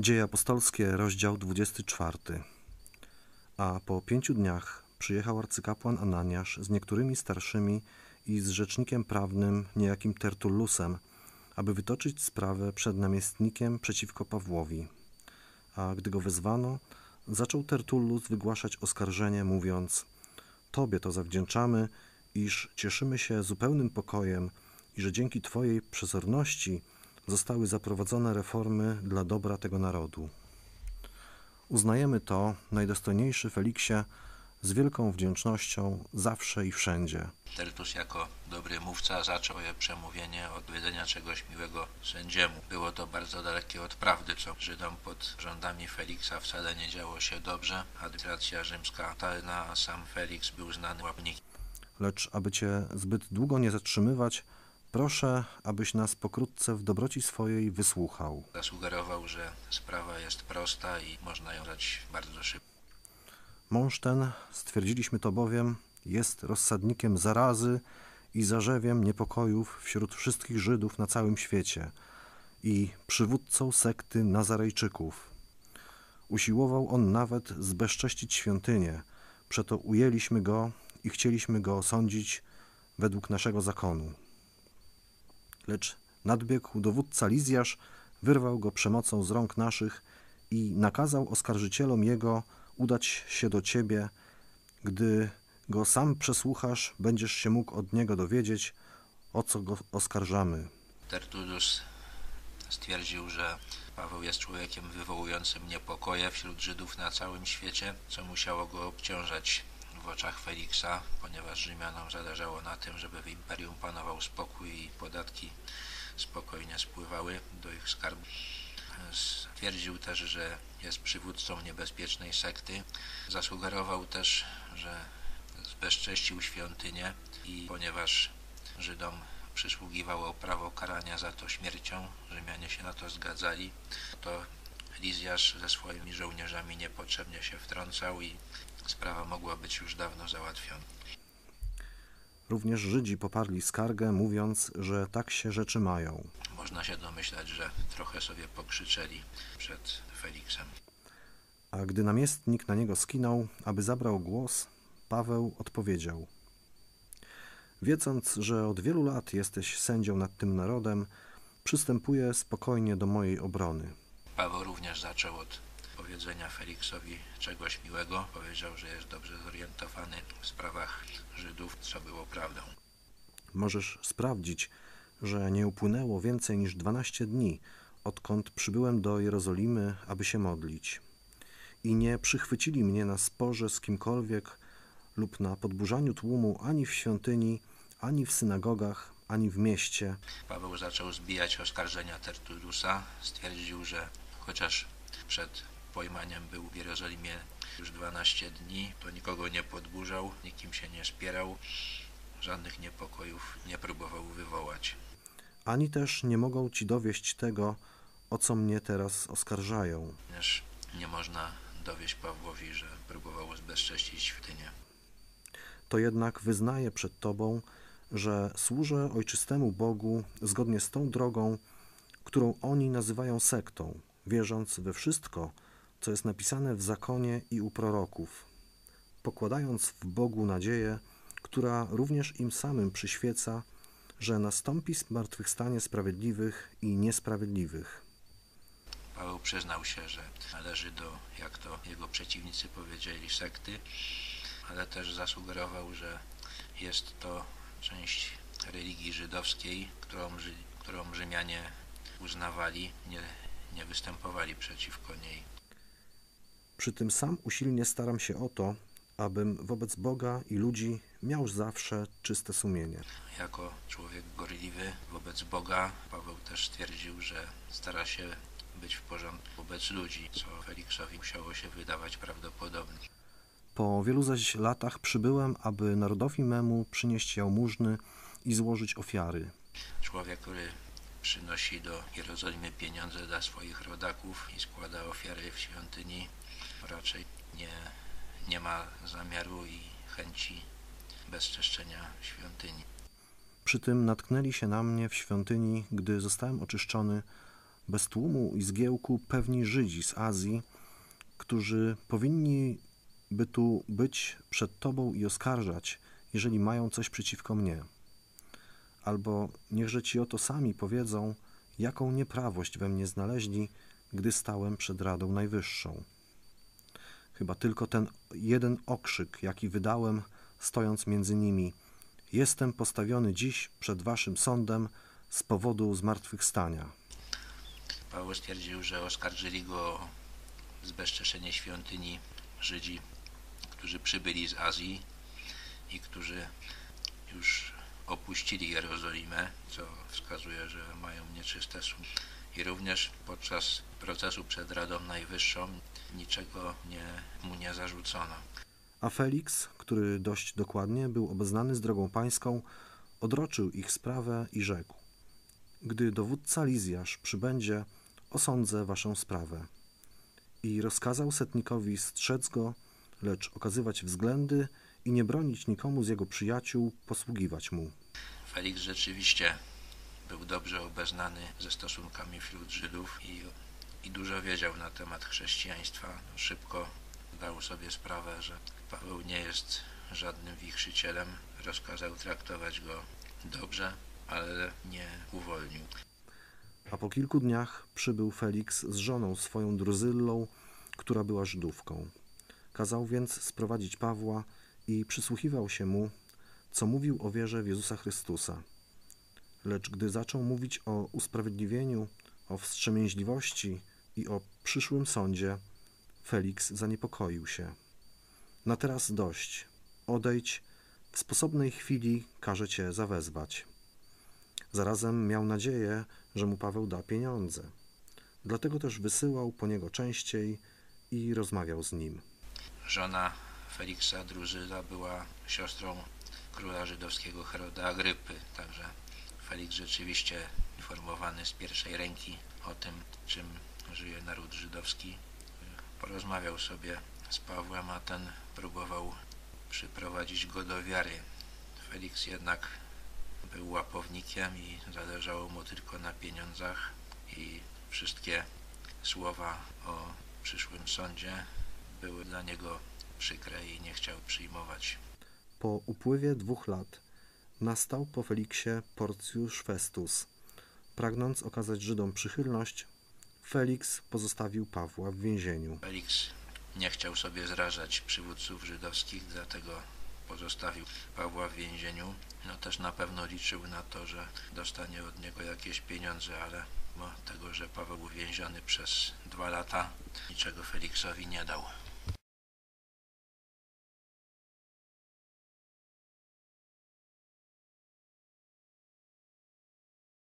Dzieje apostolskie, rozdział 24. A po pięciu dniach przyjechał arcykapłan Ananiasz z niektórymi starszymi i z rzecznikiem prawnym, niejakim Tertullusem, aby wytoczyć sprawę przed namiestnikiem przeciwko Pawłowi. A gdy go wezwano, zaczął Tertullus wygłaszać oskarżenie, mówiąc: Tobie to zawdzięczamy, iż cieszymy się zupełnym pokojem i że dzięki Twojej przezorności zostały zaprowadzone reformy dla dobra tego narodu. Uznajemy to, najdostojniejszy Feliksie, z wielką wdzięcznością zawsze i wszędzie. Tertus jako dobry mówca zaczął je przemówienie od powiedzenia czegoś miłego sędziemu. Było to bardzo dalekie od prawdy, co Żydom pod rządami Feliksa wcale nie działo się dobrze. Administracja rzymska talna, a sam Feliks był znany łapnikiem. Lecz aby Cię zbyt długo nie zatrzymywać, proszę, abyś nas pokrótce w dobroci swojej wysłuchał. Zasugerował, że sprawa jest prosta i można ją dać bardzo szybko. Mąż ten, stwierdziliśmy to bowiem, jest rozsadnikiem zarazy i zarzewiem niepokojów wśród wszystkich Żydów na całym świecie i przywódcą sekty Nazarejczyków. Usiłował on nawet zbezcześcić świątynię, przeto ujęliśmy go i chcieliśmy go osądzić według naszego zakonu. Lecz nadbiegł dowódca Lizjasz, wyrwał go przemocą z rąk naszych i nakazał oskarżycielom jego udać się do ciebie. Gdy go sam przesłuchasz, będziesz się mógł od niego dowiedzieć, o co go oskarżamy. Tertullus stwierdził, że Paweł jest człowiekiem wywołującym niepokoje wśród Żydów na całym świecie, co musiało go obciążać w oczach Feliksa, ponieważ Rzymianom zależało na tym, żeby w imperium panował spokój i podatki spokojnie spływały do ich skarbu. Stwierdził też, że jest przywódcą niebezpiecznej sekty. Zasugerował też, że zbezcześcił świątynię i ponieważ Żydom przysługiwało prawo karania za to śmiercią, Rzymianie się na to zgadzali, to Lizjasz ze swoimi żołnierzami niepotrzebnie się wtrącał i sprawa mogła być już dawno załatwiona. Również Żydzi poparli skargę, mówiąc, że tak się rzeczy mają. Można się domyślać, że trochę sobie pokrzyczeli przed Feliksem. A gdy namiestnik na niego skinął, aby zabrał głos, Paweł odpowiedział: Wiedząc, że od wielu lat jesteś sędzią nad tym narodem, przystępuję spokojnie do mojej obrony. Paweł również zaczął od powiedzenia Feliksowi czegoś miłego. Powiedział, że jest dobrze zorientowany w sprawach Żydów, co było prawdą. Możesz sprawdzić, że nie upłynęło więcej niż 12 dni, odkąd przybyłem do Jerozolimy, aby się modlić. I nie przychwycili mnie na sporze z kimkolwiek lub na podburzaniu tłumu ani w świątyni, ani w synagogach, ani w mieście. Paweł zaczął zbijać oskarżenia Tertullusa. Stwierdził, że chociaż przed pojmaniem był w Jerozolimie już 12 dni, to nikogo nie podburzał, nikim się nie spierał, żadnych niepokojów nie próbował wywołać. Ani też nie mogą ci dowieść tego, o co mnie teraz oskarżają. Też nie można dowieść Pawłowi, że próbował zbezcześcić świątynię. To jednak wyznaję przed Tobą, że służę ojczystemu Bogu zgodnie z tą drogą, którą oni nazywają sektą, wierząc we wszystko, co jest napisane w zakonie i u proroków, pokładając w Bogu nadzieję, która również im samym przyświeca, że nastąpi zmartwychwstanie sprawiedliwych i niesprawiedliwych. Paweł przyznał się, że należy do, jak to jego przeciwnicy powiedzieli, sekty, ale też zasugerował, że jest to część religii żydowskiej, którą, którą Rzymianie uznawali, nie, nie występowali przeciwko niej. Przy tym sam usilnie staram się o to, abym wobec Boga i ludzi miał zawsze czyste sumienie. Jako człowiek gorliwy wobec Boga, Paweł też stwierdził, że stara się być w porządku wobec ludzi, co Feliksowi musiało się wydawać prawdopodobne. Po wielu zaś latach przybyłem, aby narodowi memu przynieść jałmużny i złożyć ofiary. Człowiek, który przynosi do Jerozolimy pieniądze dla swoich rodaków i składa ofiary w świątyni, raczej nie, nie ma zamiaru i chęci bezczeszczenia świątyni. Przy tym natknęli się na mnie w świątyni, gdy zostałem oczyszczony, bez tłumu i zgiełku pewni Żydzi z Azji, którzy powinni by tu być przed Tobą i oskarżać, jeżeli mają coś przeciwko mnie. Albo niechże Ci oto sami powiedzą, jaką nieprawość we mnie znaleźli, gdy stałem przed Radą Najwyższą. Chyba tylko ten jeden okrzyk, jaki wydałem, stojąc między nimi. Jestem postawiony dziś przed Waszym sądem z powodu zmartwychwstania. Paweł stwierdził, że oskarżyli go o zbezczeszenie świątyni Żydzi, którzy przybyli z Azji i którzy już opuścili Jerozolimę, co wskazuje, że mają nieczyste sumienie. I również podczas procesu przed Radą Najwyższą niczego nie, mu nie zarzucono. A Felix, który dość dokładnie był obeznany z drogą pańską, odroczył ich sprawę i rzekł: Gdy dowódca Lizjasz przybędzie, osądzę waszą sprawę. I rozkazał setnikowi strzec go, lecz okazywać względy i nie bronić nikomu z jego przyjaciół posługiwać mu. Felix rzeczywiście był dobrze obeznany ze stosunkami wśród Żydów i, i dużo wiedział na temat chrześcijaństwa. Szybko zdał sobie sprawę, że Paweł nie jest żadnym wichrzycielem. Rozkazał traktować go dobrze, ale nie uwolnił. A po kilku dniach przybył Felix z żoną swoją Druzyllą, która była Żydówką. Kazał więc sprowadzić Pawła i przysłuchiwał się mu, co mówił o wierze w Jezusa Chrystusa. Lecz gdy zaczął mówić o usprawiedliwieniu, o wstrzemięźliwości i o przyszłym sądzie, Felix zaniepokoił się. Na teraz dość. Odejdź, w sposobnej chwili każe cię zawezwać. Zarazem miał nadzieję, że mu Paweł da pieniądze. Dlatego też wysyłał po niego częściej i rozmawiał z nim. Żona Feliksa Drużyla była siostrą króla żydowskiego Heroda Agrypy, także Feliks rzeczywiście informowany z pierwszej ręki o tym, czym żyje naród żydowski, porozmawiał sobie z Pawłem, a ten próbował przyprowadzić go do wiary. Feliks jednak był łapownikiem i zależało mu tylko na pieniądzach i wszystkie słowa o przyszłym sądzie były dla niego przykre i nie chciał przyjmować. Po upływie dwóch lat nastał po Feliksie Porcjusz Festus. Pragnąc okazać Żydom przychylność, Feliks pozostawił Pawła w więzieniu. Feliks nie chciał sobie zrażać przywódców żydowskich, dlatego pozostawił Pawła w więzieniu. No też na pewno liczył na to, że dostanie od niego jakieś pieniądze, ale mimo tego, że Paweł był więziony przez dwa lata, niczego Feliksowi nie dał.